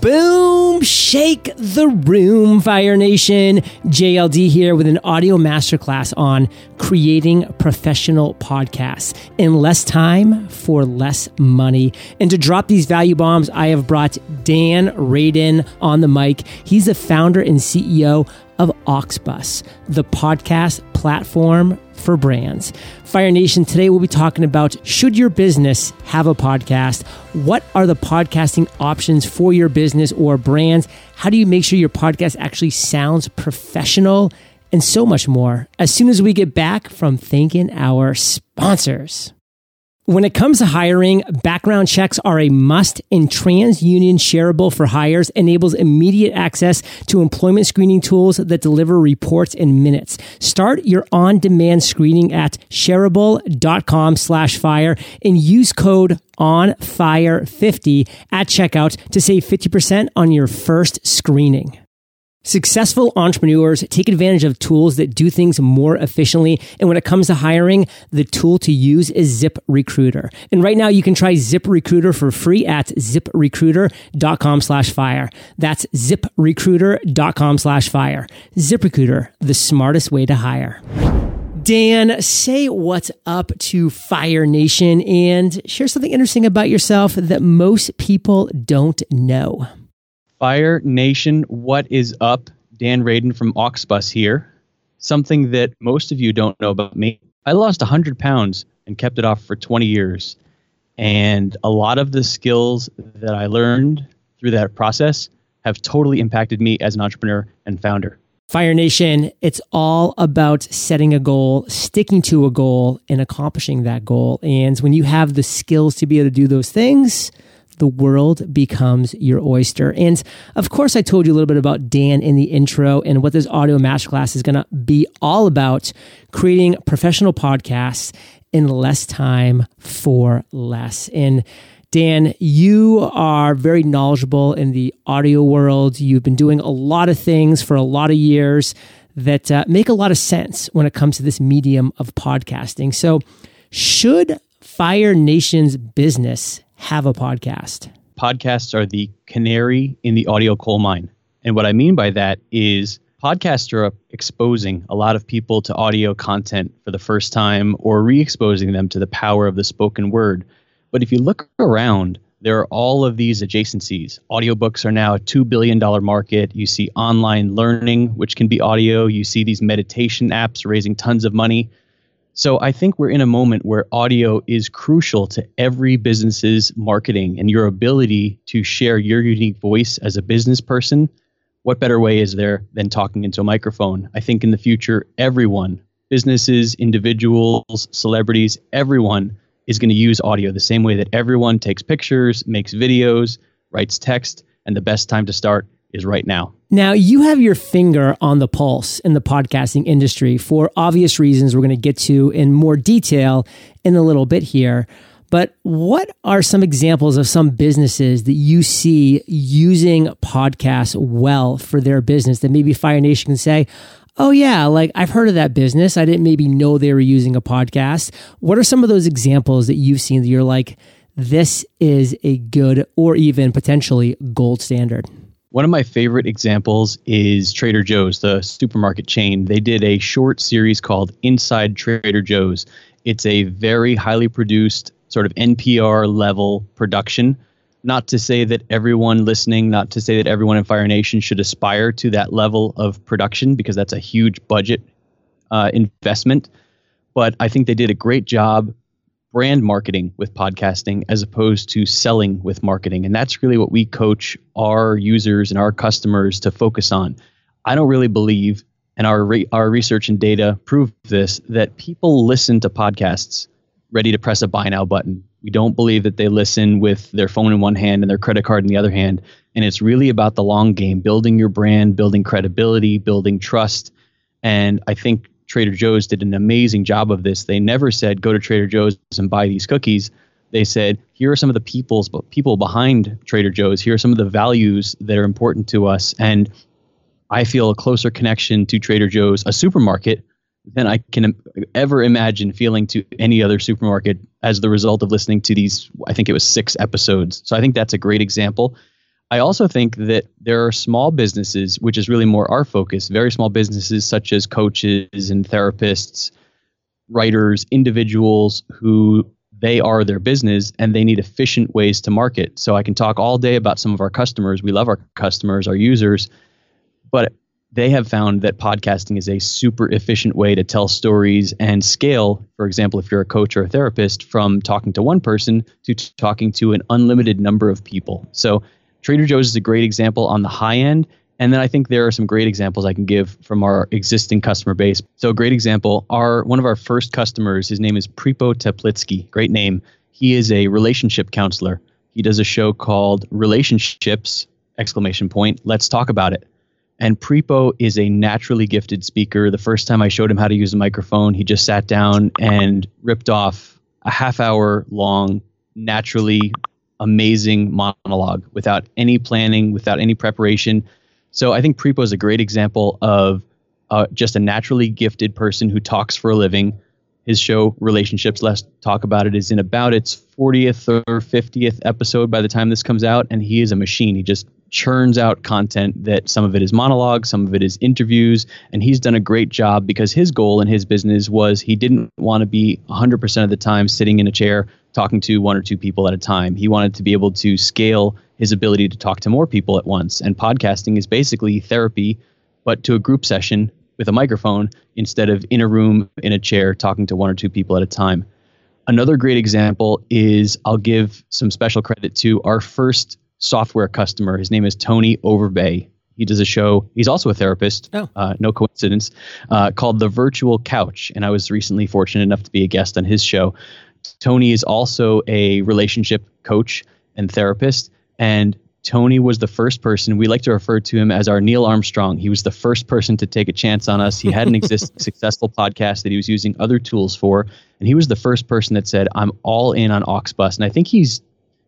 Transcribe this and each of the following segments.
Boom! Shake the room, Fire Nation. JLD here with an audio masterclass on creating professional podcasts in less time for less money. And to drop these value bombs, I have brought Dan Radin on the mic. He's the founder and CEO of Auxbus, the podcast platform for brands. Fire Nation, today we'll be talking about should your business have a podcast? What are the podcasting options for your business or brands? How do you make sure your podcast actually sounds professional? And so much more as soon as we get back from thanking our sponsors. When it comes to hiring, background checks are a must and TransUnion Shareable for Hires enables immediate access to employment screening tools that deliver reports in minutes. Start your on-demand screening at shareable.com slash fire and use code ONFIRE50 at checkout to save 50% on your first screening. Successful entrepreneurs take advantage of tools that do things more efficiently. And when it comes to hiring, the tool to use is Zip Recruiter. And right now you can try ZipRecruiter for free at ziprecruiter.com slash fire. That's ziprecruiter.com slash fire. ZipRecruiter, the smartest way to hire. Dan, say what's up to Fire Nation and share something interesting about yourself that most people don't know. Fire Nation, what is up? Dan Radin from Auxbus here. Something that most of you don't know about me. I lost 100 pounds and kept it off for 20 years. And a lot of the skills that I learned through that process have totally impacted me as an entrepreneur and founder. Fire Nation, it's all about setting a goal, sticking to a goal, and accomplishing that goal. And when you have the skills to be able to do those things, the world becomes your oyster. And of course, I told you a little bit about Dan in the intro and what this audio masterclass is going to be all about creating professional podcasts in less time for less. And Dan, you are very knowledgeable in the audio world. You've been doing a lot of things for a lot of years that uh, make a lot of sense when it comes to this medium of podcasting. So, should Fire Nation's business have a podcast? Podcasts are the canary in the audio coal mine. And what I mean by that is podcasts are exposing a lot of people to audio content for the first time or re exposing them to the power of the spoken word. But if you look around, there are all of these adjacencies. Audiobooks are now a $2 billion market. You see online learning, which can be audio. You see these meditation apps raising tons of money. So I think we're in a moment where audio is crucial to every business's marketing and your ability to share your unique voice as a business person. What better way is there than talking into a microphone? I think in the future, everyone, businesses, individuals, celebrities, everyone is going to use audio the same way that everyone takes pictures, makes videos, writes text, and the best time to start is right now. Now, you have your finger on the pulse in the podcasting industry for obvious reasons we're going to get to in more detail in a little bit here. But what are some examples of some businesses that you see using podcasts well for their business that maybe Fire Nation can say, oh, yeah, like I've heard of that business. I didn't maybe know they were using a podcast. What are some of those examples that you've seen that you're like, this is a good or even potentially gold standard? One of my favorite examples is Trader Joe's, the supermarket chain. They did a short series called Inside Trader Joe's. It's a very highly produced, sort of NPR level production. Not to say that everyone listening, not to say that everyone in Fire Nation should aspire to that level of production because that's a huge budget uh, investment. But I think they did a great job brand marketing with podcasting as opposed to selling with marketing. And that's really what we coach our users and our customers to focus on. I don't really believe, and our, re- our research and data prove this, that people listen to podcasts ready to press a buy now button. We don't believe that they listen with their phone in one hand and their credit card in the other hand. And it's really about the long game, building your brand, building credibility, building trust. And I think Trader Joe's did an amazing job of this. They never said go to Trader Joe's and buy these cookies. They said here are some of the people's people behind Trader Joe's. Here are some of the values that are important to us, and I feel a closer connection to Trader Joe's, a supermarket, than I can ever imagine feeling to any other supermarket as the result of listening to these. I think it was six episodes. So I think that's a great example. I also think that there are small businesses, which is really more our focus, very small businesses such as coaches and therapists, writers, individuals who they are their business and they need efficient ways to market. So I can talk all day about some of our customers. We love our customers, our users, but they have found that podcasting is a super efficient way to tell stories and scale. For example, if you're a coach or a therapist, from talking to one person to talking to an unlimited number of people. So Trader Joe's is a great example on the high end. And then I think there are some great examples I can give from our existing customer base. So a great example, our one of our first customers, his name is Pripo Teplitsky. Great name. He is a relationship counselor. He does a show called Relationships exclamation point. Let's talk about it. And Pripo is a naturally gifted speaker. The first time I showed him how to use a microphone, he just sat down and ripped off a half hour long, naturally amazing monologue without any planning, without any preparation. So I think Prepo is a great example of uh, just a naturally gifted person who talks for a living. His show, Relationships, Let's Talk About It, is in about its 40th or 50th episode by the time this comes out, and he is a machine. He just churns out content that some of it is monologue, some of it is interviews, and he's done a great job because his goal in his business was he didn't want to be 100% of the time sitting in a chair talking to one or two people at a time. He wanted to be able to scale his ability to talk to more people at once. And podcasting is basically therapy, but to a group session with a microphone instead of in a room in a chair talking to one or two people at a time. Another great example is I'll give some special credit to our first software customer. His name is Tony Overbay. He does a show. He's also a therapist. Oh. Uh, no coincidence. Uh, called The Virtual Couch, and I was recently fortunate enough to be a guest on his show. Tony is also a relationship coach and therapist, and Tony was the first person. We like to refer to him as our Neil Armstrong. He was the first person to take a chance on us. He had an existing successful podcast that he was using other tools for, and he was the first person that said, "I'm all in on Auxbus." And I think he's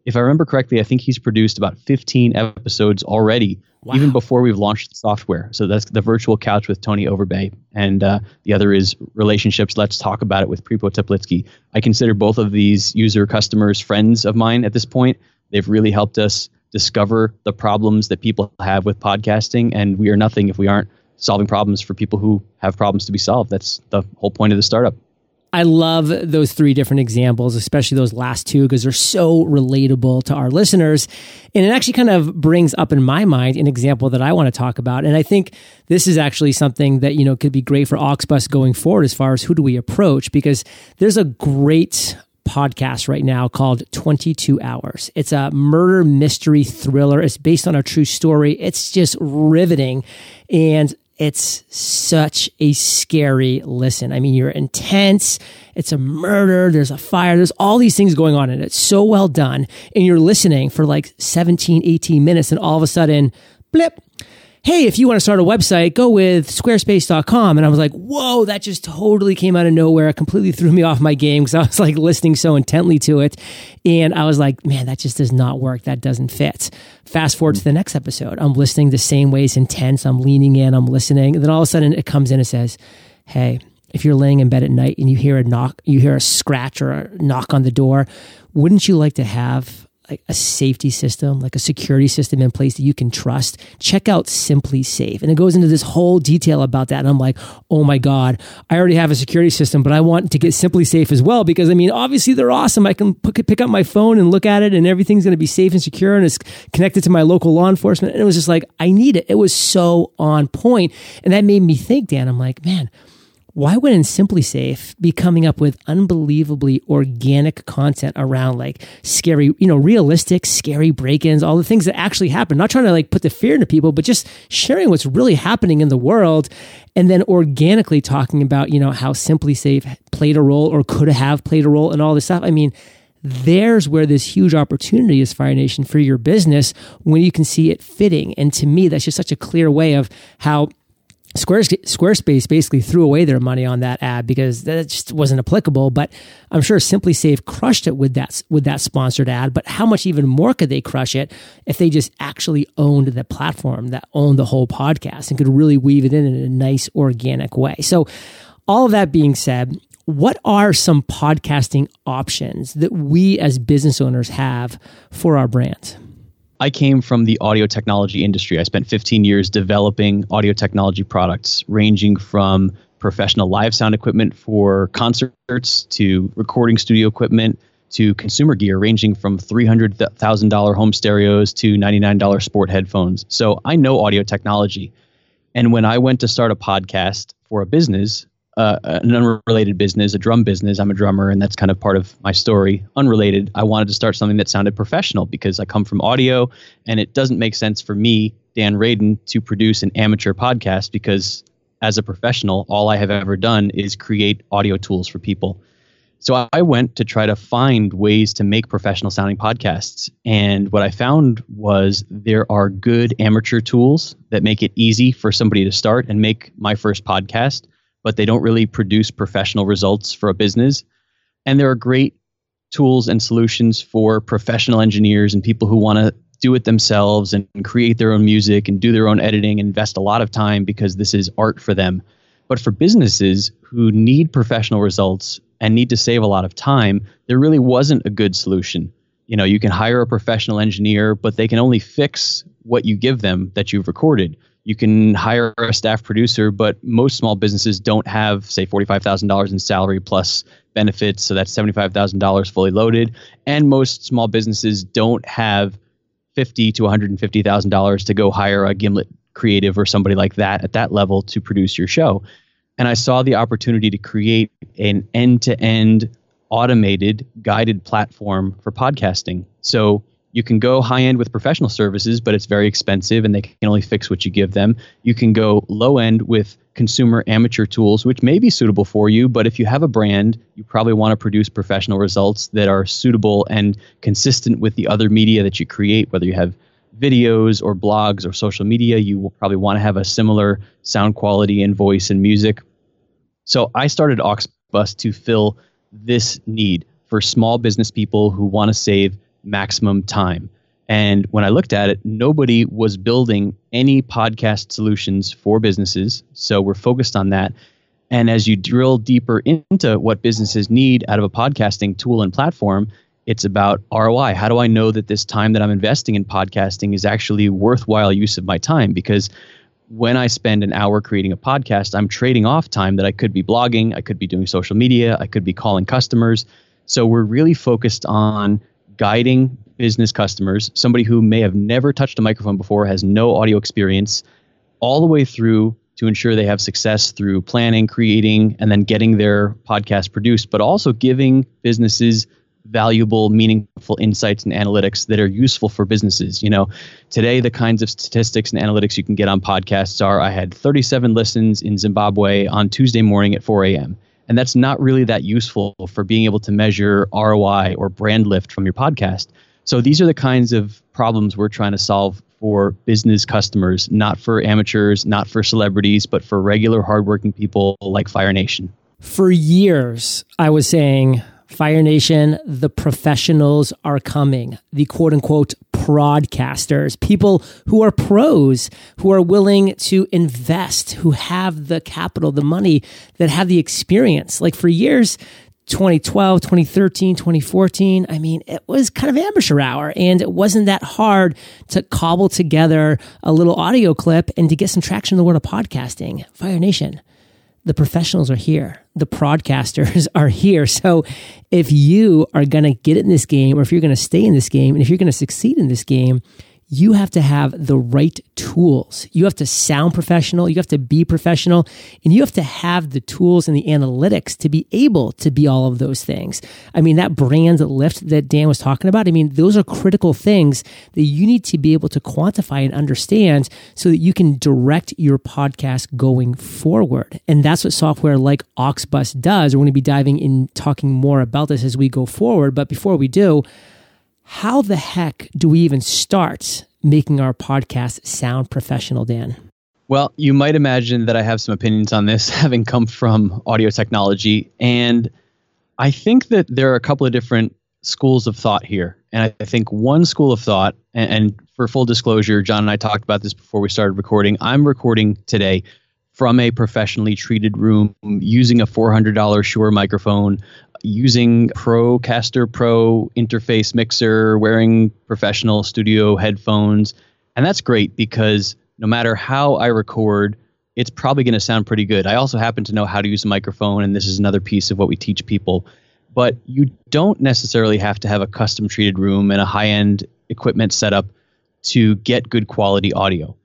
if I remember correctly, I think he's produced about 15 episodes already, wow. even before we've launched the software. So that's the virtual couch with Tony Overbay. And uh, the other is relationships. Let's talk about it with Pripo Teplitsky. I consider both of these user customers friends of mine at this point. They've really helped us discover the problems that people have with podcasting. And we are nothing if we aren't solving problems for people who have problems to be solved. That's the whole point of the startup. I love those three different examples, especially those last two, because they're so relatable to our listeners. And it actually kind of brings up in my mind an example that I want to talk about. And I think this is actually something that, you know, could be great for Auxbus going forward as far as who do we approach, because there's a great podcast right now called 22 Hours. It's a murder mystery thriller. It's based on a true story. It's just riveting. And it's such a scary listen. I mean, you're intense. It's a murder. There's a fire. There's all these things going on and it's so well done. And you're listening for like 17, 18 minutes and all of a sudden, blip, hey, if you want to start a website, go with squarespace.com. And I was like, whoa, that just totally came out of nowhere. It completely threw me off my game because I was like listening so intently to it. And I was like, man, that just does not work. That doesn't fit. Fast forward to the next episode. I'm listening the same ways, intense. I'm leaning in, I'm listening. And then all of a sudden it comes in and says, hey, if you're laying in bed at night and you hear a knock, you hear a scratch or a knock on the door, wouldn't you like to have like a safety system, like a security system in place that you can trust, check out SimpliSafe. And it goes into this whole detail about that. And I'm like, oh my God, I already have a security system, but I want to get SimpliSafe as well because I mean, obviously they're awesome. I can pick up my phone and look at it and everything's going to be safe and secure and it's connected to my local law enforcement. And it was just like, I need it. It was so on point. And that made me think, Dan, I'm like, man, why wouldn't SimpliSafe be coming up with unbelievably organic content around like scary, you know, realistic, scary break-ins, all the things that actually happen? Not trying to like put the fear into people, but just sharing what's really happening in the world, and then organically talking about you know how Simply Safe played a role or could have played a role in all this stuff. I mean. There's where this huge opportunity is, Fire Nation, for your business when you can see it fitting. And to me, that's just such a clear way of how Squarespace basically threw away their money on that ad because that just wasn't applicable. But I'm sure SimpliSafe crushed it with that with that sponsored ad. But how much even more could they crush it if they just actually owned the platform that owned the whole podcast and could really weave it in in a nice organic way? So, all of that being said, what are some podcasting options that we as business owners have for our brand? I came from the audio technology industry. I spent 15 years developing audio technology products, ranging from professional live sound equipment for concerts to recording studio equipment to consumer gear, ranging from $300,000 home stereos to $99 sport headphones. So I know audio technology. And when I went to start a podcast for a business, uh, an unrelated business, a drum business. I'm a drummer, and that's kind of part of my story. Unrelated, I wanted to start something that sounded professional because I come from audio, and it doesn't make sense for me, Dan Radin, to produce an amateur podcast because as a professional, all I have ever done is create audio tools for people. So I went to try to find ways to make professional sounding podcasts. And what I found was there are good amateur tools that make it easy for somebody to start and make my first podcast but they don't really produce professional results for a business. And there are great tools and solutions for professional engineers and people who want to do it themselves and create their own music and do their own editing, invest a lot of time because this is art for them. But for businesses who need professional results and need to save a lot of time, there really wasn't a good solution. You know, you can hire a professional engineer, but they can only fix what you give them that you've recorded you can hire a staff producer, but most small businesses don't have, say, $45,000 in salary plus benefits. So that's $75,000 fully loaded. And most small businesses don't have fifty to $150,000 to go hire a Gimlet creative or somebody like that at that level to produce your show. And I saw the opportunity to create an end to end automated guided platform for podcasting. So you can go high end with professional services, but it's very expensive and they can only fix what you give them. You can go low end with consumer amateur tools, which may be suitable for you, but if you have a brand, you probably want to produce professional results that are suitable and consistent with the other media that you create, whether you have videos or blogs or social media, you will probably want to have a similar sound quality and voice and music. So I started Auxbus to fill this need for small business people who want to save maximum time. And when I looked at it, nobody was building any podcast solutions for businesses. So we're focused on that. And as you drill deeper into what businesses need out of a podcasting tool and platform, it's about ROI. How do I know that this time that I'm investing in podcasting is actually worthwhile use of my time? Because when I spend an hour creating a podcast, I'm trading off time that I could be blogging, I could be doing social media, I could be calling customers. So we're really focused on guiding business customers, somebody who may have never touched a microphone before, has no audio experience, all the way through to ensure they have success through planning, creating, and then getting their podcast produced, but also giving businesses valuable, meaningful insights and analytics that are useful for businesses. You know, today the kinds of statistics and analytics you can get on podcasts are I had 37 listens in Zimbabwe on Tuesday morning at 4 a.m. And that's not really that useful for being able to measure ROI or brand lift from your podcast. So these are the kinds of problems we're trying to solve for business customers, not for amateurs, not for celebrities, but for regular hardworking people like Fire Nation. For years, I was saying, Fire Nation, the professionals are coming. The quote unquote broadcasters, people who are pros, who are willing to invest, who have the capital, the money, that have the experience. Like for years, 2012, 2013, 2014, I mean, it was kind of amateur hour and it wasn't that hard to cobble together a little audio clip and to get some traction in the world of podcasting. Fire Nation the professionals are here. The broadcasters are here. So if you are going to get in this game or if you're going to stay in this game and if you're going to succeed in this game, you have to have the right tools. You have to sound professional. You have to be professional and you have to have the tools and the analytics to be able to be all of those things. I mean, that brand lift that Dan was talking about, I mean, those are critical things that you need to be able to quantify and understand so that you can direct your podcast going forward. And that's what software like Auxbus does. We're going to be diving in talking more about this as we go forward. But before we do, how the heck do we even start making our podcast sound professional, Dan? Well, you might imagine that I have some opinions on this, having come from audio technology. And I think that there are a couple of different schools of thought here. And I think one school of thought, and, and, for full disclosure, John and I talked about this before we started recording. I'm recording today from a professionally treated room using a $400 Shure microphone using RODECaster Pro interface mixer, wearing professional studio headphones. And that's great because no matter how I record, it's probably going to sound pretty good. I also happen to know how to use a microphone, and this is another piece of what we teach people. But you don't necessarily have to have a custom treated room and a high end equipment setup to get good quality audio.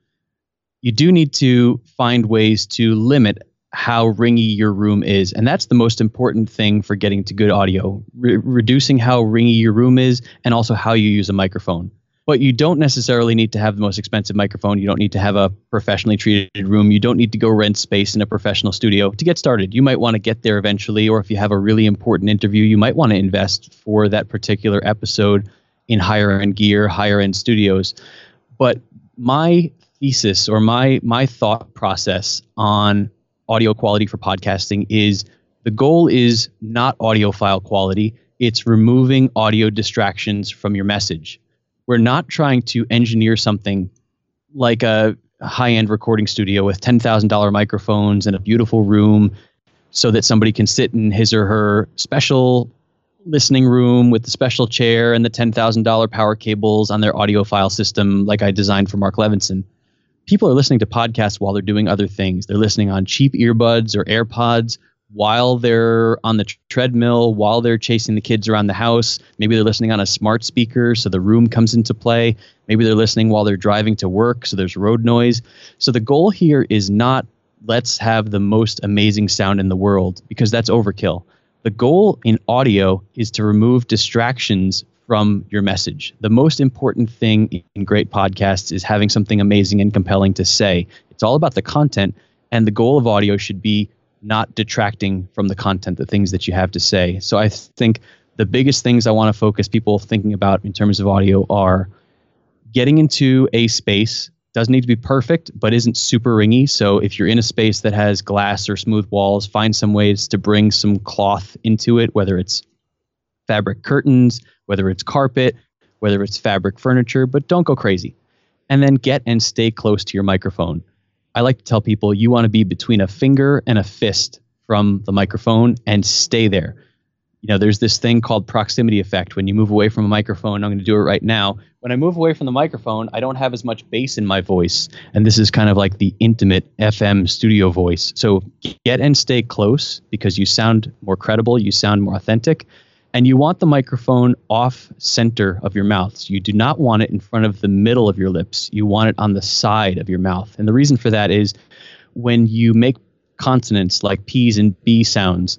You do need to find ways to limit how ringy your room is. And that's the most important thing for getting to good audio, Re- reducing how ringy your room is and also how you use a microphone. But you don't necessarily need to have the most expensive microphone. You don't need to have a professionally treated room. You don't need to go rent space in a professional studio to get started. You might want to get there eventually, or if you have a really important interview, you might want to invest for that particular episode in higher end gear, higher end studios. But my thesis or my my thought process on audio quality for podcasting is the goal is not audio file quality, it's removing audio distractions from your message. We're not trying to engineer something like a high end recording studio with $10,000 microphones and a beautiful room so that somebody can sit in his or her special listening room with the special chair and the $10,000 power cables on their audiophile system, like I designed for Mark Levinson people are listening to podcasts while they're doing other things. They're listening on cheap earbuds or AirPods while they're on the treadmill, while they're chasing the kids around the house. Maybe they're listening on a smart speaker, so the room comes into play. Maybe they're listening while they're driving to work, so there's road noise. So the goal here is not let's have the most amazing sound in the world because that's overkill. The goal in audio is to remove distractions from your message. The most important thing in great podcasts is having something amazing and compelling to say. It's all about the content, and the goal of audio should be not detracting from the content, the things that you have to say. So I think the biggest things I want to focus people thinking about in terms of audio are getting into a space doesn't need to be perfect but isn't super ringy so if you're in a space that has glass or smooth walls find some ways to bring some cloth into it whether it's fabric curtains whether it's carpet, whether it's fabric furniture, but don't go crazy. And then get and stay close to your microphone. I like to tell people you want to be between a finger and a fist from the microphone and stay there. You know, there's this thing called proximity effect. When you move away from a microphone, I'm going to do it right now. When I move away from the microphone, I don't have as much bass in my voice. And this is kind of like the intimate FM studio voice. So get and stay close because you sound more credible, you sound more authentic and you want the microphone off center of your mouth. So you do not want it in front of the middle of your lips. You want it on the side of your mouth. And the reason for that is when you make consonants like P's and B sounds,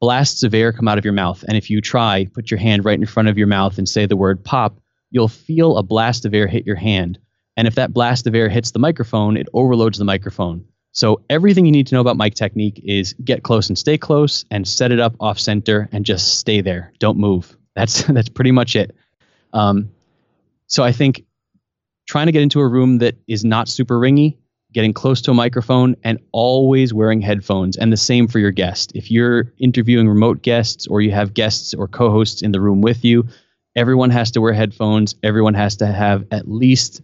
blasts of air come out of your mouth. And if you try, put your hand right in front of your mouth and say the word pop, you'll feel a blast of air hit your hand. And if that blast of air hits the microphone, it overloads the microphone. So everything you need to know about mic technique is get close and stay close and set it up off center and just stay there. Don't move. That's that's pretty much it. Um, so I think trying to get into a room that is not super ringy, getting close to a microphone, and always wearing headphones. And the same for your guest. If you're interviewing remote guests or you have guests or co-hosts in the room with you, everyone has to wear headphones. Everyone has to have at least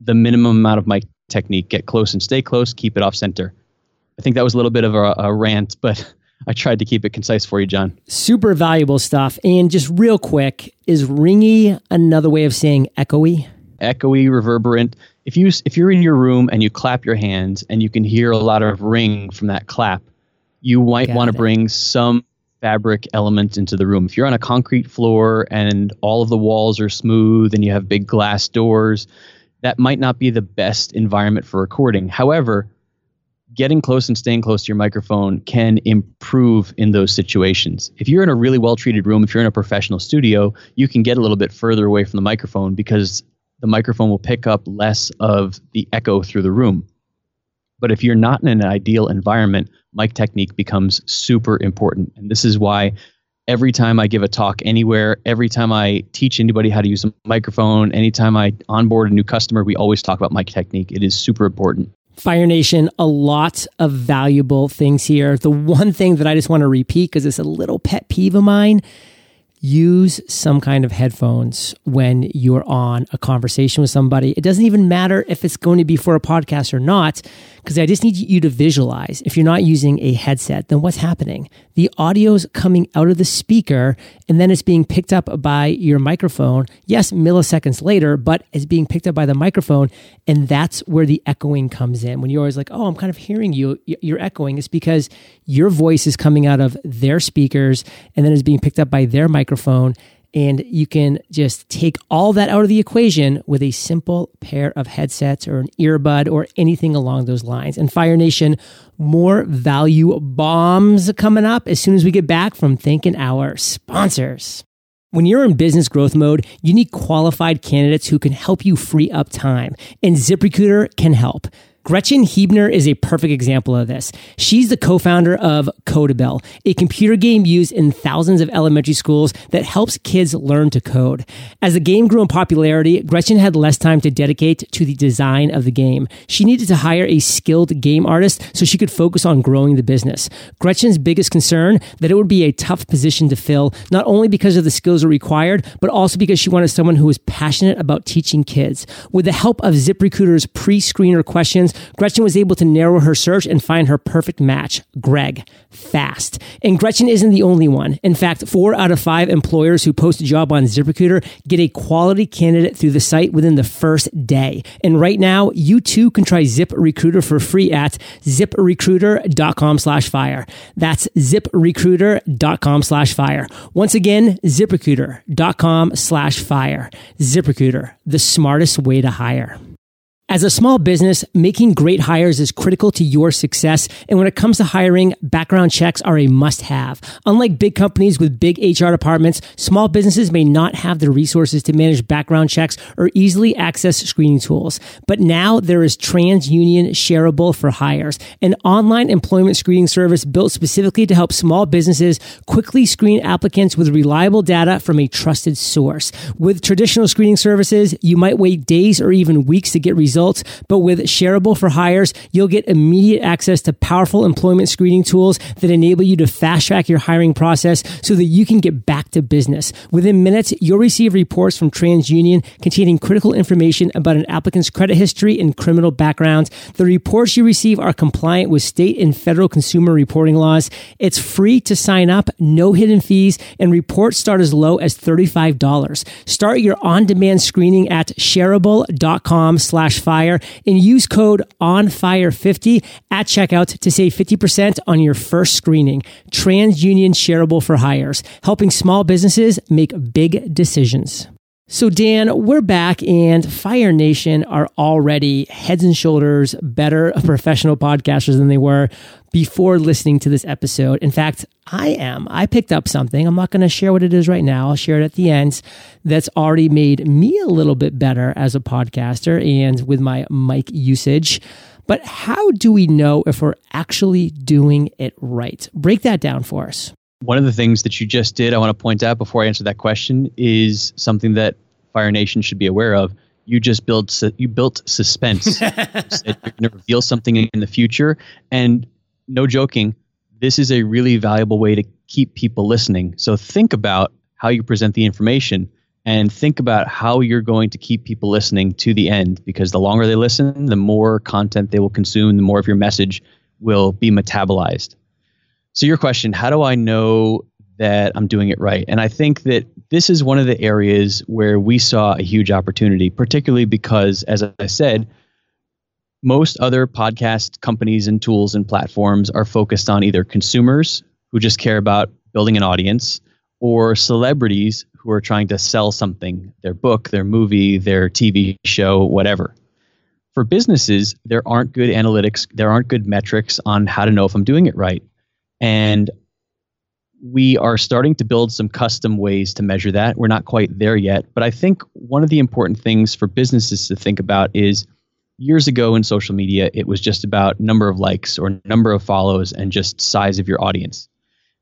the minimum amount of mic technique get close and stay close, keep it off center. I think that was a little bit of a, a rant, but I tried to keep it concise for you, John. Super valuable stuff. And just real quick, is ringy another way of saying echoey? Echoey, reverberant. If you if you're in your room and you clap your hands and you can hear a lot of ring from that clap, you might want to bring some fabric element into the room. If you're on a concrete floor and all of the walls are smooth and you have big glass doors, that might not be the best environment for recording. However, getting close and staying close to your microphone can improve in those situations. If you're in a really well treated room, if you're in a professional studio, you can get a little bit further away from the microphone because the microphone will pick up less of the echo through the room. But if you're not in an ideal environment, mic technique becomes super important. And this is why every time I give a talk anywhere, every time I teach anybody how to use a microphone, anytime I onboard a new customer, we always talk about mic technique. It is super important. Fire Nation, a lot of valuable things here. The one thing that I just want to repeat because it's a little pet peeve of mine use some kind of headphones when you're on a conversation with somebody. It doesn't even matter if it's going to be for a podcast or not, because I just need you to visualize. If you're not using a headset, then what's happening? The audio's coming out of the speaker and then it's being picked up by your microphone. Yes, milliseconds later, but it's being picked up by the microphone. And that's where the echoing comes in. When you're always like, oh, I'm kind of hearing you, you're echoing. It's because your voice is coming out of their speakers and then it's being picked up by their microphone. And you can just take all that out of the equation with a simple pair of headsets or an earbud or anything along those lines. And Fire Nation, more value bombs coming up as soon as we get back from thanking our sponsors. When you're in business growth mode, you need qualified candidates who can help you free up time, and ZipRecruiter can help. Gretchen Huebner is a perfect example of this. She's the co-founder of Codable, a computer game used in thousands of elementary schools that helps kids learn to code. As the game grew in popularity, Gretchen had less time to dedicate to the design of the game. She needed to hire a skilled game artist so she could focus on growing the business. Gretchen's biggest concern that it would be a tough position to fill, not only because of the skills required, but also because she wanted someone who was passionate about teaching kids. With the help of ZipRecruiter's pre-screener questions, Gretchen was able to narrow her search and find her perfect match, Greg, fast. And Gretchen isn't the only one. In fact, four out of five employers who post a job on ZipRecruiter get a quality candidate through the site within the first day. And right now, you too can try ZipRecruiter for free at ziprecruiter.com slash fire. That's ziprecruiter.com slash fire. Once again, ziprecruiter.com slash fire. ZipRecruiter, the smartest way to hire. As a small business, making great hires is critical to your success. And when it comes to hiring, background checks are a must have. Unlike big companies with big HR departments, small businesses may not have the resources to manage background checks or easily access screening tools. But now there is TransUnion Shareable for Hires, an online employment screening service built specifically to help small businesses quickly screen applicants with reliable data from a trusted source. With traditional screening services, you might wait days or even weeks to get results results. But with Shareable for Hires, you'll get immediate access to powerful employment screening tools that enable you to fast track your hiring process so that you can get back to business. Within minutes, you'll receive reports from TransUnion containing critical information about an applicant's credit history and criminal background. The reports you receive are compliant with state and federal consumer reporting laws. It's free to sign up, no hidden fees, and reports start as low as $35. Start your on-demand screening at shareable.com slash Fire and use code ONFIRE50 at checkout to save 50% on your first screening. TransUnion Shareable for Hires, helping small businesses make big decisions. So, Dan, we're back, and Fire Nation are already heads and shoulders better professional podcasters than they were before listening to this episode. In fact, I am. I picked up something. I'm not going to share what it is right now. I'll share it at the end. That's already made me a little bit better as a podcaster and with my mic usage. But how do we know if we're actually doing it right? Break that down for us. One of the things that you just did, I want to point out before I answer that question, is something that Fire Nation should be aware of. You just built you built suspense. you said you're going to reveal something in the future, and no joking, this is a really valuable way to keep people listening. So think about how you present the information and think about how you're going to keep people listening to the end because the longer they listen, the more content they will consume, the more of your message will be metabolized. So, your question how do I know that I'm doing it right? And I think that this is one of the areas where we saw a huge opportunity, particularly because, as I said, most other podcast companies and tools and platforms are focused on either consumers who just care about building an audience or celebrities who are trying to sell something their book, their movie, their TV show, whatever. For businesses, there aren't good analytics, there aren't good metrics on how to know if I'm doing it right. And we are starting to build some custom ways to measure that. We're not quite there yet, but I think one of the important things for businesses to think about is years ago in social media, it was just about number of likes or number of follows and just size of your audience.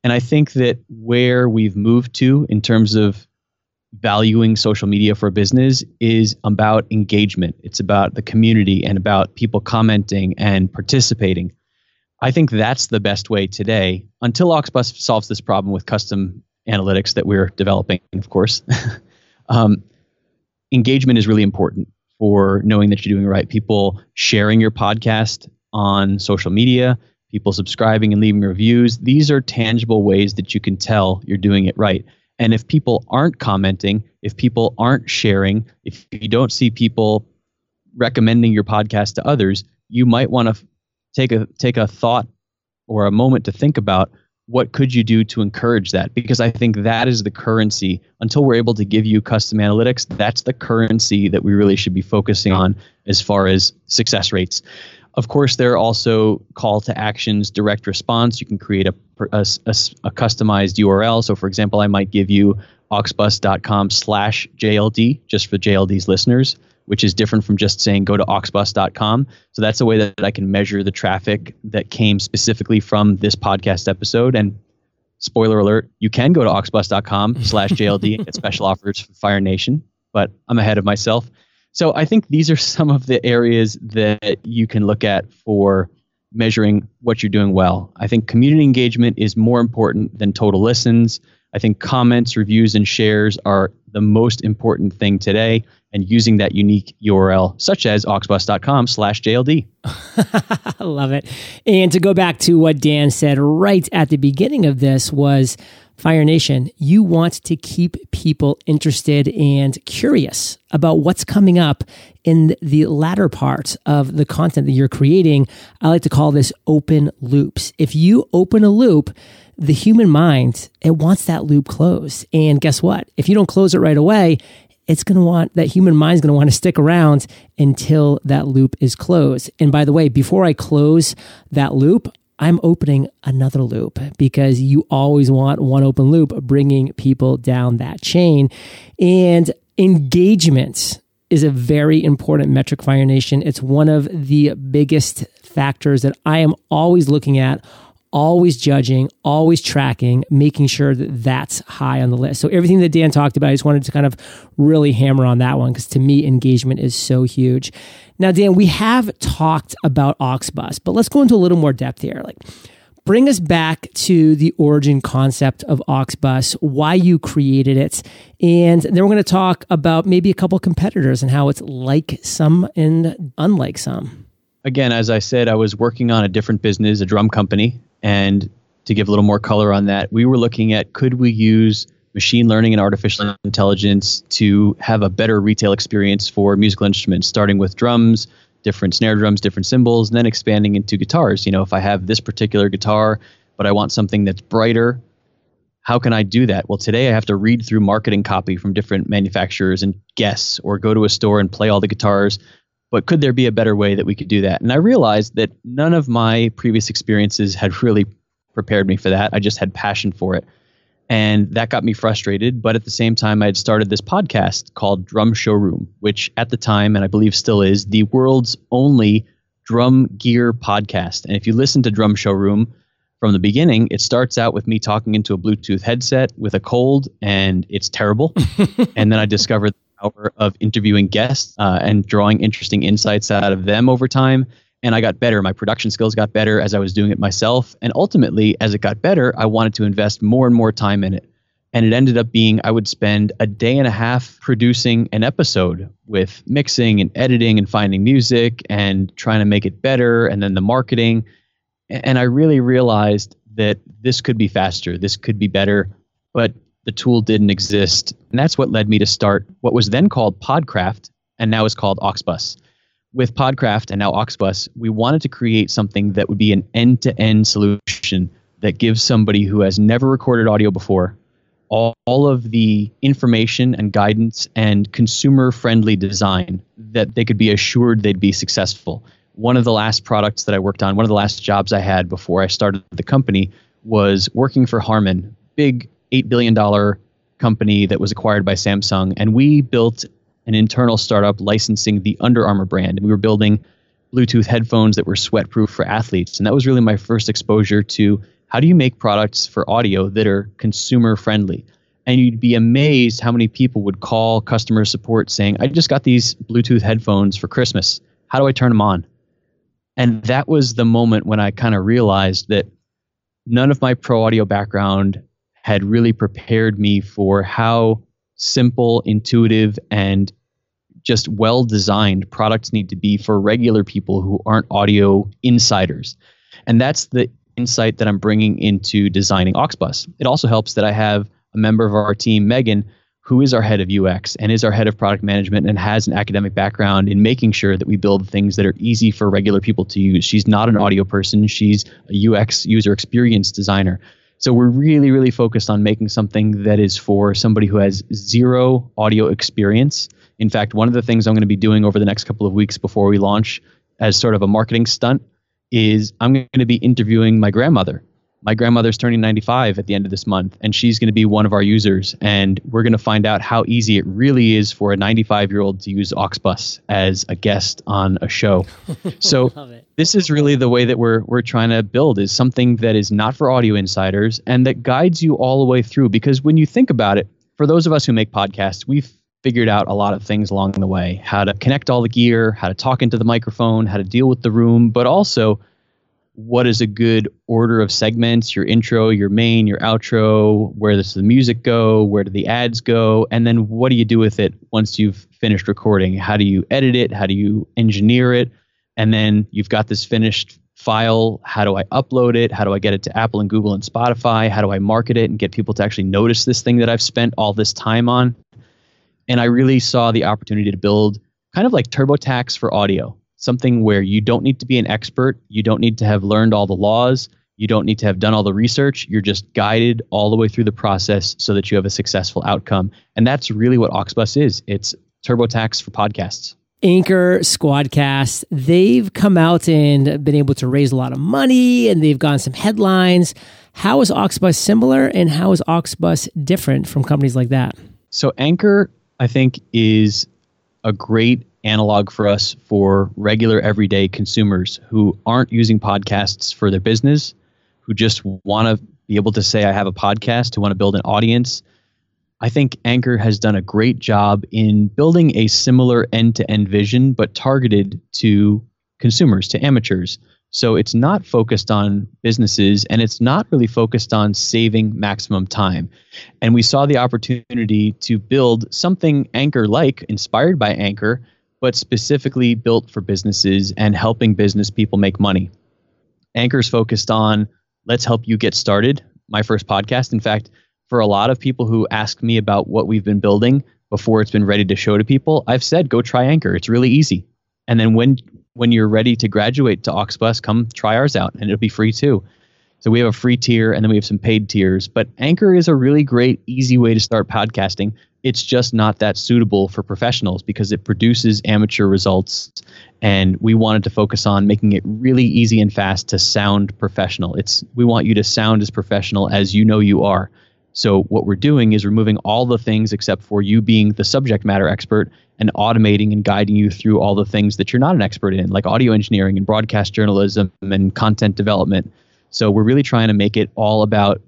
And I think that where we've moved to in terms of valuing social media for business is about engagement. It's about the community and about people commenting and participating. I think that's the best way today until Auxbus solves this problem with custom analytics that we're developing, of course. um, engagement is really important for knowing that you're doing it right. People sharing your podcast on social media, people subscribing and leaving reviews. These are tangible ways that you can tell you're doing it right. And if people aren't commenting, if people aren't sharing, if you don't see people recommending your podcast to others, you might want to take a take a thought or a moment to think about what could you do to encourage that? Because i think that is the currency. Until we're able to give you custom analytics that's the currency that we really should be focusing on as far as success rates. Of course there are also call to actions direct response. You can create a, a, a, a customized url so for example i might give you auxbus.com slash jld just for jld's listeners which is different from just saying go to auxbus.com. So that's a way that I can measure the traffic that came specifically from this podcast episode. And spoiler alert, you can go to auxbus.com slash JLD and get special offers for Fire Nation, but I'm ahead of myself. So I think these are some of the areas that you can look at for measuring what you're doing well. I think community engagement is more important than total listens. I think comments, reviews, and shares are the most important thing today and using that unique URL, such as auxbus.com slash JLD. I love it. And to go back to what Dan said right at the beginning of this was Fire Nation, you want to keep people interested and curious about what's coming up in the latter part of the content that you're creating. I like to call this open loops. If you open a loop, the human mind, it wants that loop closed. And guess what? If you don't close it right away, it's going to want that human mind is going to want to stick around until that loop is closed. And by the way, before I close that loop, I'm opening another loop because you always want one open loop bringing people down that chain. And engagement is a very important metric, Fire Nation. It's one of the biggest factors that I am always looking at always judging, always tracking, making sure that that's high on the list. So everything that Dan talked about, I just wanted to kind of really hammer on that one because to me, engagement is so huge. Now, Dan, we have talked about Auxbus, but let's go into a little more depth here. Like, bring us back to the origin concept of Auxbus, why you created it, and then we're going to talk about maybe a couple competitors and how it's like some and unlike some. Again, as I said, I was working on a different business, a drum company, and to give a little more color on that, we were looking at could we use machine learning and artificial intelligence to have a better retail experience for musical instruments, starting with drums, different snare drums, different cymbals, and then expanding into guitars. You know, if I have this particular guitar, but I want something that's brighter, how can I do that? Well, today I have to read through marketing copy from different manufacturers and guess, or go to a store and play all the guitars but could there be a better way that we could do that? And I realized that none of my previous experiences had really prepared me for that. I just had passion for it. And that got me frustrated. But at the same time, I had started this podcast called Drum Showroom, which at the time, and I believe still is, the world's only drum gear podcast. And if you listen to Drum Showroom from the beginning, it starts out with me talking into a Bluetooth headset with a cold, and it's terrible. and then I discovered of interviewing guests uh, and drawing interesting insights out of them over time. And I got better. My production skills got better as I was doing it myself. And ultimately, as it got better, I wanted to invest more and more time in it. And it ended up being I would spend a day and a half producing an episode with mixing and editing and finding music and trying to make it better and then the marketing. And I really realized that this could be faster, this could be better. But the tool didn't exist. And that's what led me to start what was then called Podcraft and now is called Auxbus. With Podcraft and now Auxbus, we wanted to create something that would be an end to end solution that gives somebody who has never recorded audio before all, all of the information and guidance and consumer friendly design that they could be assured they'd be successful. One of the last products that I worked on, one of the last jobs I had before I started the company was working for Harman, big $8 billion company that was acquired by Samsung. And we built an internal startup licensing the Under Armour brand. And we were building Bluetooth headphones that were sweat proof for athletes. And that was really my first exposure to how do you make products for audio that are consumer friendly. And you'd be amazed how many people would call customer support saying, I just got these Bluetooth headphones for Christmas. How do I turn them on? And that was the moment when I kind of realized that none of my pro audio background had really prepared me for how simple, intuitive, and just well designed products need to be for regular people who aren't audio insiders. And that's the insight that I'm bringing into designing Auxbus. It also helps that I have a member of our team, Megan, who is our head of UX and is our head of product management and has an academic background in making sure that we build things that are easy for regular people to use. She's not an audio person, she's a UX user experience designer. So we're really, really focused on making something that is for somebody who has zero audio experience. In fact, one of the things I'm going to be doing over the next couple of weeks before we launch as sort of a marketing stunt is I'm going to be interviewing my grandmother. My grandmother's turning 95 at the end of this month, and she's going to be one of our users. And we're going to find out how easy it really is for a 95 year old to use Auxbus as a guest on a show. So this is really the way that we're we're trying to build is something that is not for audio insiders and that guides you all the way through. Because when you think about it, for those of us who make podcasts, we've figured out a lot of things along the way how to connect all the gear, how to talk into the microphone, how to deal with the room, but also what is a good order of segments your intro, your main, your outro, where does the music go, where do the ads go, and then what do you do with it once you've finished recording? How do you edit it? How do you engineer it? And then you've got this finished file. How do I upload it? How do I get it to Apple and Google and Spotify? How do I market it and get people to actually notice this thing that I've spent all this time on? And I really saw the opportunity to build kind of like TurboTax for audio, something where you don't need to be an expert, you don't need to have learned all the laws, you don't need to have done all the research. You're just guided all the way through the process so that you have a successful outcome. And that's really what Auxbus is. It's TurboTax for podcasts. Anchor, Squadcast, they've come out and been able to raise a lot of money and they've gotten some headlines. How is Auxbus similar and how is Auxbus different from companies like that? So Anchor I think, is a great analog for us for regular everyday consumers who aren't using podcasts for their business, who just want to be able to say, I have a podcast, who want to build an audience. I think Anchor has done a great job in building a similar end to end vision, but targeted to consumers, to amateurs. So it's not focused on businesses and it's not really focused on saving maximum time. And we saw the opportunity to build something Anchor like, inspired by Anchor, but specifically built for businesses and helping business people make money. Anchor's focused on let's help you get started. My first podcast. In fact, for a lot of people who ask me about what we've been building before it's been ready to show to people, I've said go try Anchor. It's really easy. And then when when you're ready to graduate to Auxbus, come try ours out and it'll be free too. So we have a free tier and then we have some paid tiers. But Anchor is a really great, easy way to start podcasting. It's just not that suitable for professionals because it produces amateur results. And we wanted to focus on making it really easy and fast to sound professional. It's we want you to sound as professional as you know you are. So what we're doing is removing all the things except for you being the subject matter expert and automating and guiding you through all the things that you're not an expert in, like audio engineering and broadcast journalism and content development. So we're really trying to make it all about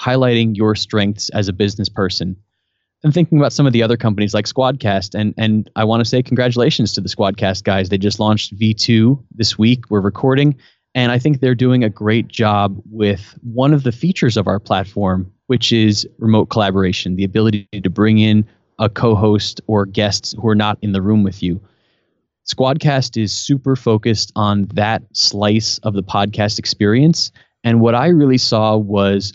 highlighting your strengths as a business person. And thinking about some of the other companies like Squadcast, and and I want to say congratulations to the Squadcast guys. They just launched V2 this week. We're recording, and I think they're doing a great job with one of the features of our platform, which is remote collaboration, the ability to bring in a co-host or guests who are not in the room with you. Squadcast is super focused on that slice of the podcast experience. And what I really saw was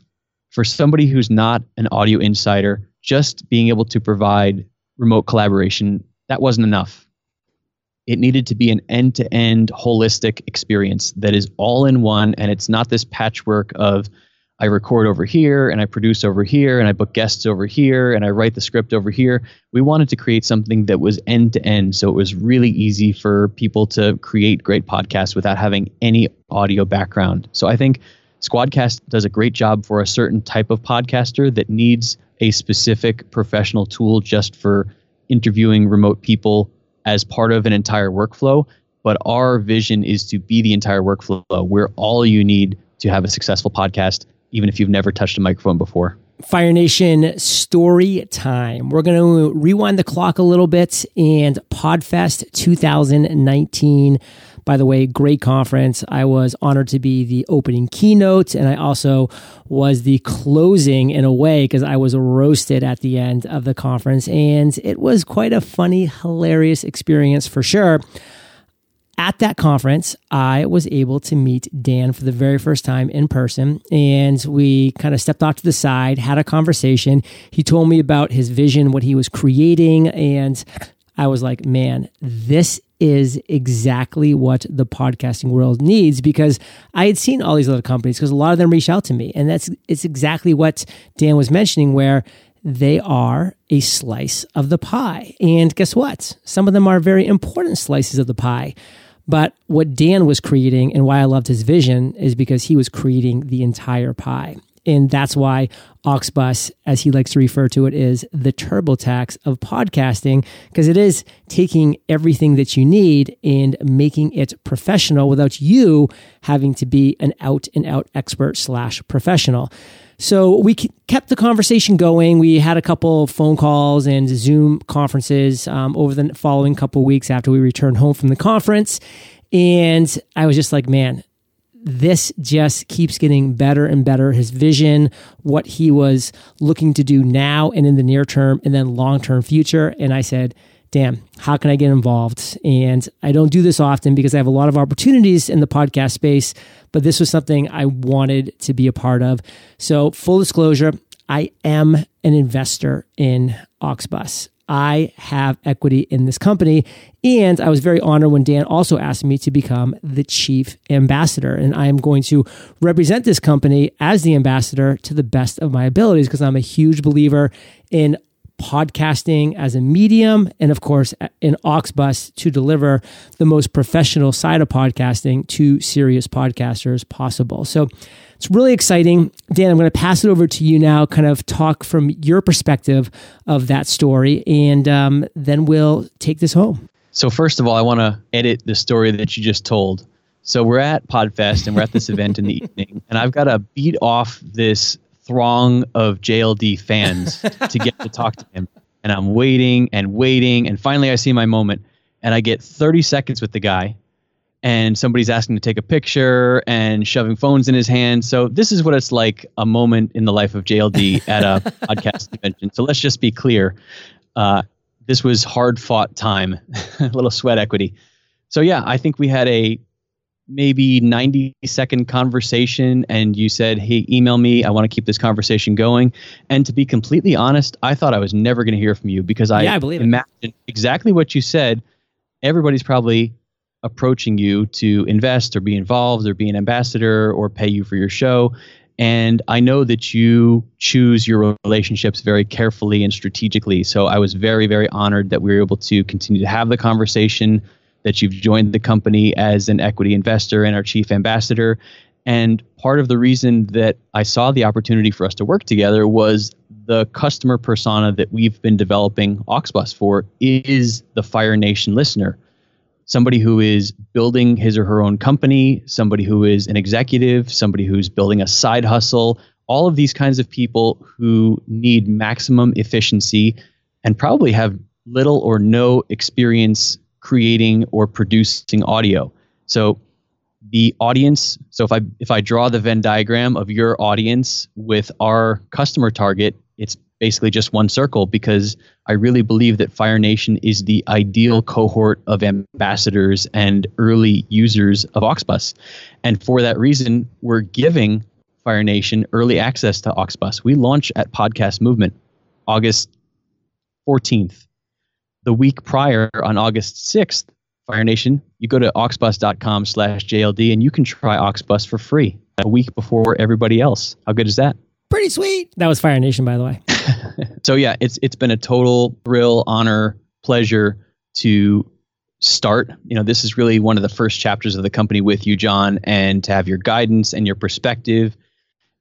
for somebody who's not an audio insider, just being able to provide remote collaboration, that wasn't enough. It needed to be an end to end holistic experience that is all in one. And it's not this patchwork of I record over here and I produce over here and I book guests over here and I write the script over here. We wanted to create something that was end to end. So it was really easy for people to create great podcasts without having any audio background. So I think Squadcast does a great job for a certain type of podcaster that needs a specific professional tool just for interviewing remote people as part of an entire workflow. But our vision is to be the entire workflow. We're all you need to have a successful podcast even if you've never touched a microphone before. Fire Nation story time. We're going to rewind the clock a little bit and Podfest 2019. By the way, great conference. I was honored to be the opening keynote, and I also was the closing in a way because I was roasted at the end of the conference. And it was quite a funny, hilarious experience for sure at that conference, I was able to meet Dan for the very first time in person. And we kind of stepped off to the side, had a conversation. He told me about his vision, what he was creating. And I was like, man, this is exactly what the podcasting world needs because I had seen all these other companies because a lot of them reach out to me. And that's it's exactly what Dan was mentioning, where they are a slice of the pie. And guess what? Some of them are very important slices of the pie. But what Dan was creating and why I loved his vision is because he was creating the entire pie. And that's why Auxbus, as he likes to refer to it, is the TurboTax of podcasting, because it is taking everything that you need and making it professional without you having to be an out and out expert slash professional. So we kept the conversation going. We had a couple of phone calls and Zoom conferences um, over the following couple weeks after we returned home from the conference. And I was just like, man, this just keeps getting better and better. His vision, what he was looking to do now and in the near term and then long term future. And I said, damn, how can I get involved? And I don't do this often because I have a lot of opportunities in the podcast space, but this was something I wanted to be a part of. So, full disclosure, I am an investor in Auxbus. I have equity in this company. And I was very honored when Dan also asked me to become the chief ambassador. And I am going to represent this company as the ambassador to the best of my abilities because I'm a huge believer in podcasting as a medium, and of course, in auxbus to deliver the most professional side of podcasting to serious podcasters possible. So it's really exciting. Dan, I'm going to pass it over to you now, kind of talk from your perspective of that story, and um, then we'll take this home. So, first of all, I want to edit the story that you just told. So, we're at PodFest and we're at this event in the evening, and I've got to beat off this throng of JLD fans to get to talk to him. And I'm waiting and waiting. And finally, I see my moment. And I get 30 seconds with the guy. And somebody's asking to take a picture and shoving phones in his hand. So, this is what it's like a moment in the life of JLD at a podcast convention. So, let's just be clear. Uh, this was hard fought time, a little sweat equity. So, yeah, I think we had a maybe 90 second conversation and you said, Hey, email me. I want to keep this conversation going. And to be completely honest, I thought I was never going to hear from you because I, yeah, I believe imagined it. exactly what you said. Everybody's probably approaching you to invest or be involved or be an ambassador or pay you for your show. And I know that you choose your relationships very carefully and strategically. So I was very, very honored that we were able to continue to have the conversation that you've joined the company as an equity investor and our chief ambassador. And part of the reason that I saw the opportunity for us to work together was the customer persona that we've been developing Auxbus for is the Fire Nation listener. Somebody who is building his or her own company, somebody who is an executive, somebody who's building a side hustle, all of these kinds of people who need maximum efficiency and probably have little or no experience creating or producing audio. So the audience, so if I if I draw the Venn diagram of your audience with our customer target, it's basically just one circle because I really believe that Fire Nation is the ideal cohort of ambassadors and early users of Auxbus. And for that reason, we're giving Fire Nation early access to Auxbus. We launch at Podcast Movement August 14th the week prior on August 6th, Fire Nation, you go to auxbus.com slash JLD and you can try Auxbus for free a week before everybody else. How good is that? Pretty sweet. That was Fire Nation, by the way. so yeah, it's it's been a total thrill, honor, pleasure to start. You know, this is really one of the first chapters of the company with you, John, and to have your guidance and your perspective.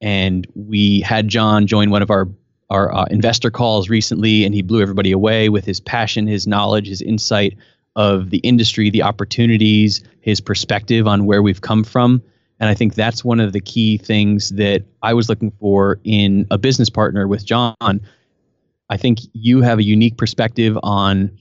And we had John join one of our our uh, investor calls recently, and he blew everybody away with his passion, his knowledge, his insight of the industry, the opportunities, his perspective on where we've come from. And I think that's one of the key things that I was looking for in a business partner with John. I think you have a unique perspective on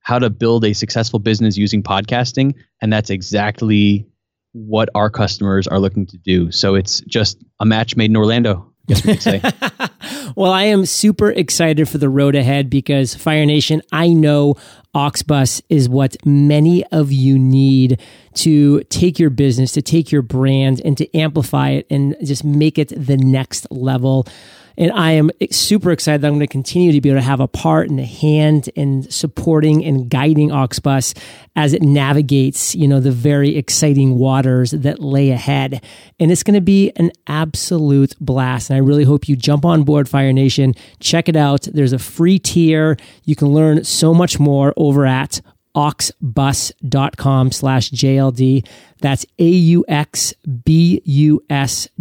how to build a successful business using podcasting. And that's exactly what our customers are looking to do. So it's just a match made in Orlando. Yes, we could say. well, I am super excited for the road ahead because Fire Nation, I know Auxbus is what many of you need to take your business, to take your brand, and to amplify it and just make it the next level. And I am super excited that I'm going to continue to be able to have a part and a hand in supporting and guiding Auxbus as it navigates, you know, the very exciting waters that lay ahead. And it's going to be an absolute blast. And I really hope you jump on board Fire Nation. Check it out. There's a free tier. You can learn so much more over at auxbus.com slash JLD. That's A-U-X-B-U-S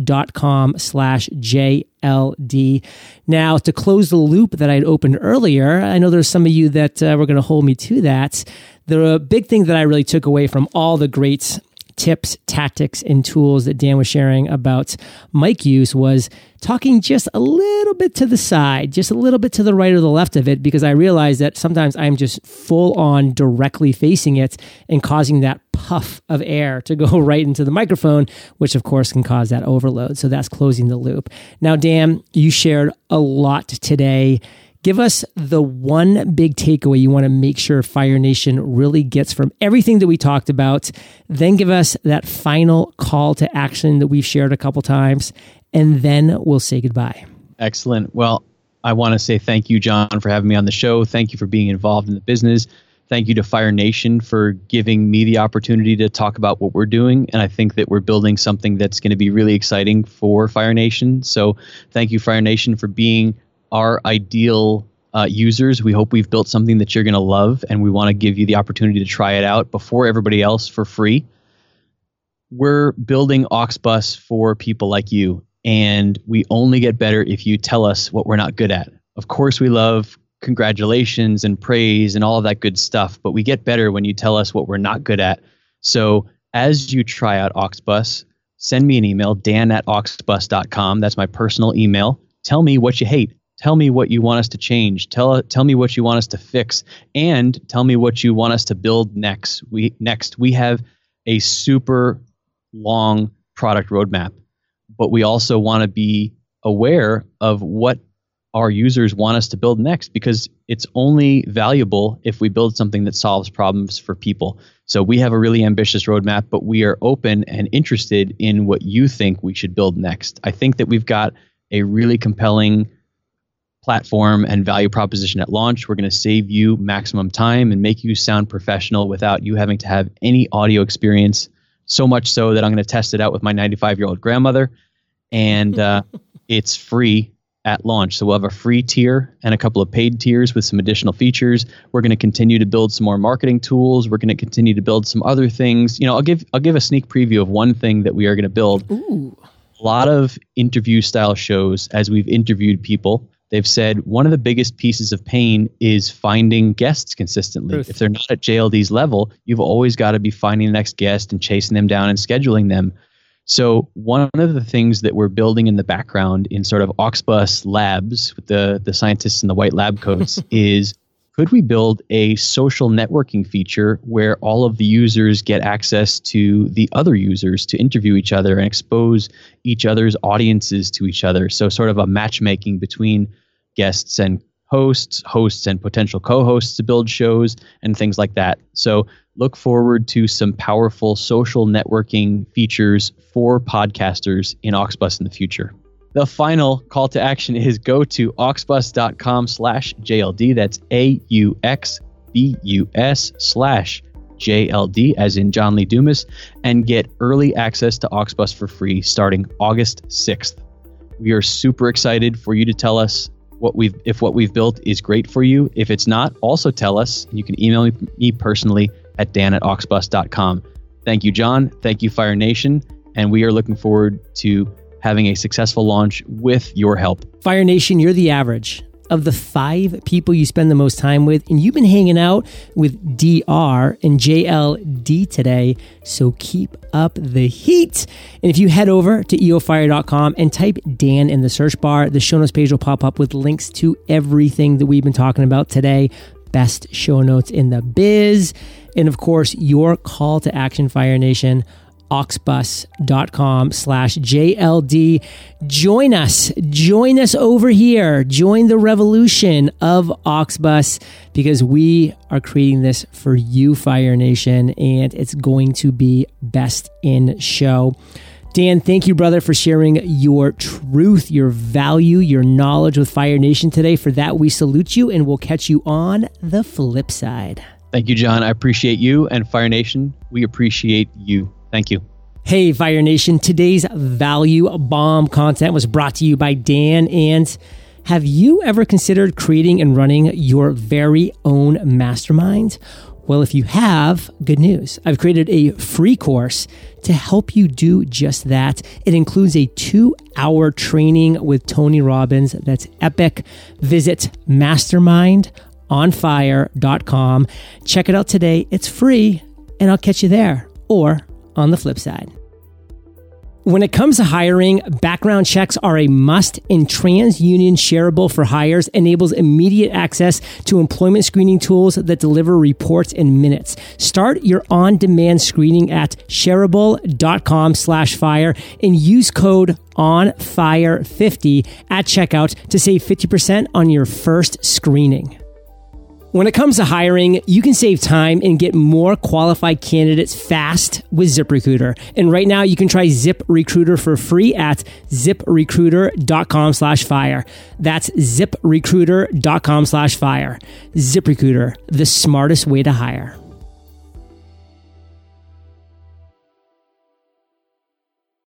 dot com slash JLD. Now, to close the loop that I'd opened earlier, I know there's some of you that uh, were going to hold me to that. The big thing that I really took away from all the great tips, tactics, and tools that Dan was sharing about mic use was talking just a little bit to the side, just a little bit to the right or the left of it, because I realized that sometimes I'm just full on directly facing it and causing that puff of air to go right into the microphone, which of course can cause that overload. So that's closing the loop. Now, Dan, you shared a lot today give us the one big takeaway you want to make sure Fire Nation really gets from everything that we talked about. Then give us that final call to action that we've shared a couple times, and then we'll say goodbye. Excellent. Well, I want to say thank you, John, for having me on the show. Thank you for being involved in the business. Thank you to Fire Nation for giving me the opportunity to talk about what we're doing. And I think that we're building something that's going to be really exciting for Fire Nation. So thank you, Fire Nation, for being our ideal uh, users. We hope we've built something that you're going to love, and we want to give you the opportunity to try it out before everybody else for free. We're building Auxbus for people like you, and we only get better if you tell us what we're not good at. Of course, we love congratulations and praise and all of that good stuff, but we get better when you tell us what we're not good at. So, as you try out Auxbus, send me an email, dan at auxbus.com. That's my personal email. Tell me what you hate tell me what you want us to change. Tell tell me what you want us to fix and tell me what you want us to build next. We next we have a super long product roadmap but we also want to be aware of what our users want us to build next because it's only valuable if we build something that solves problems for people. So we have a really ambitious roadmap but we are open and interested in what you think we should build next. I think that we've got a really compelling platform and value proposition at launch. We're going to save you maximum time and make you sound professional without you having to have any audio experience. So much so that I'm going to test it out with my 95 year old grandmother. And uh, it's free at launch. So we'll have a free tier and a couple of paid tiers with some additional features. We're going to continue to build some more marketing tools. We're going to continue to build some other things. You know, I'll give I'll give a sneak preview of one thing that we are going to build. Ooh. A lot of interview style shows as we've interviewed people they've said one of the biggest pieces of pain is finding guests consistently. Truth. If they're not at JLD's level, you've always got to be finding the next guest and chasing them down and scheduling them. So one of the things that we're building in the background in sort of Auxbus labs with the the scientists in the white lab coats is could we build a social networking feature where all of the users get access to the other users to interview each other and expose each other's audiences to each other? So, sort of a matchmaking between guests and hosts, hosts and potential co hosts to build shows and things like that. So, look forward to some powerful social networking features for podcasters in Auxbus in the future. The final call to action is go to auxbus.com slash JLD. That's A U X B U S slash JLD, as in John Lee Dumas, and get early access to Auxbus for free starting August 6th. We are super excited for you to tell us what we've if what we've built is great for you. If it's not, also tell us. You can email me personally at dan at auxbus.com. Thank you, John. Thank you, Fire Nation. And we are looking forward to having a successful launch with your help. Fire Nation, you're the average of the five people you spend the most time with, and you've been hanging out with DR and JLD today. So keep up the heat. And if you head over to eofire.com and type Dan in the search bar, the show notes page will pop up with links to everything that we've been talking about today best show notes in the biz. And of course, your call to action, Fire Nation auxbus.com slash JLD. Join us. Join us over here. Join the revolution of Auxbus because we are creating this for you, Fire Nation, and it's going to be best in show. Dan, thank you, brother, for sharing your truth, your value, your knowledge with Fire Nation today. For that, we salute you and we'll catch you on the flip side. Thank you, John. I appreciate you and Fire Nation. We appreciate you. Thank you. Hey, Fire Nation. Today's value bomb content was brought to you by Dan. And have you ever considered creating and running your very own mastermind? Well, if you have, good news. I've created a free course to help you do just that. It includes a two hour training with Tony Robbins that's epic. Visit mastermindonfire.com. Check it out today. It's free, and I'll catch you there or on the flip side. When it comes to hiring, background checks are a must, and TransUnion Shareable for Hires enables immediate access to employment screening tools that deliver reports in minutes. Start your on-demand screening at shareable.com slash fire and use code ONFIRE50 at checkout to save 50% on your first screening. When it comes to hiring, you can save time and get more qualified candidates fast with ZipRecruiter. And right now you can try ZipRecruiter for free at ziprecruiter.com slash fire. That's ziprecruiter.com slash fire. ZipRecruiter, the smartest way to hire.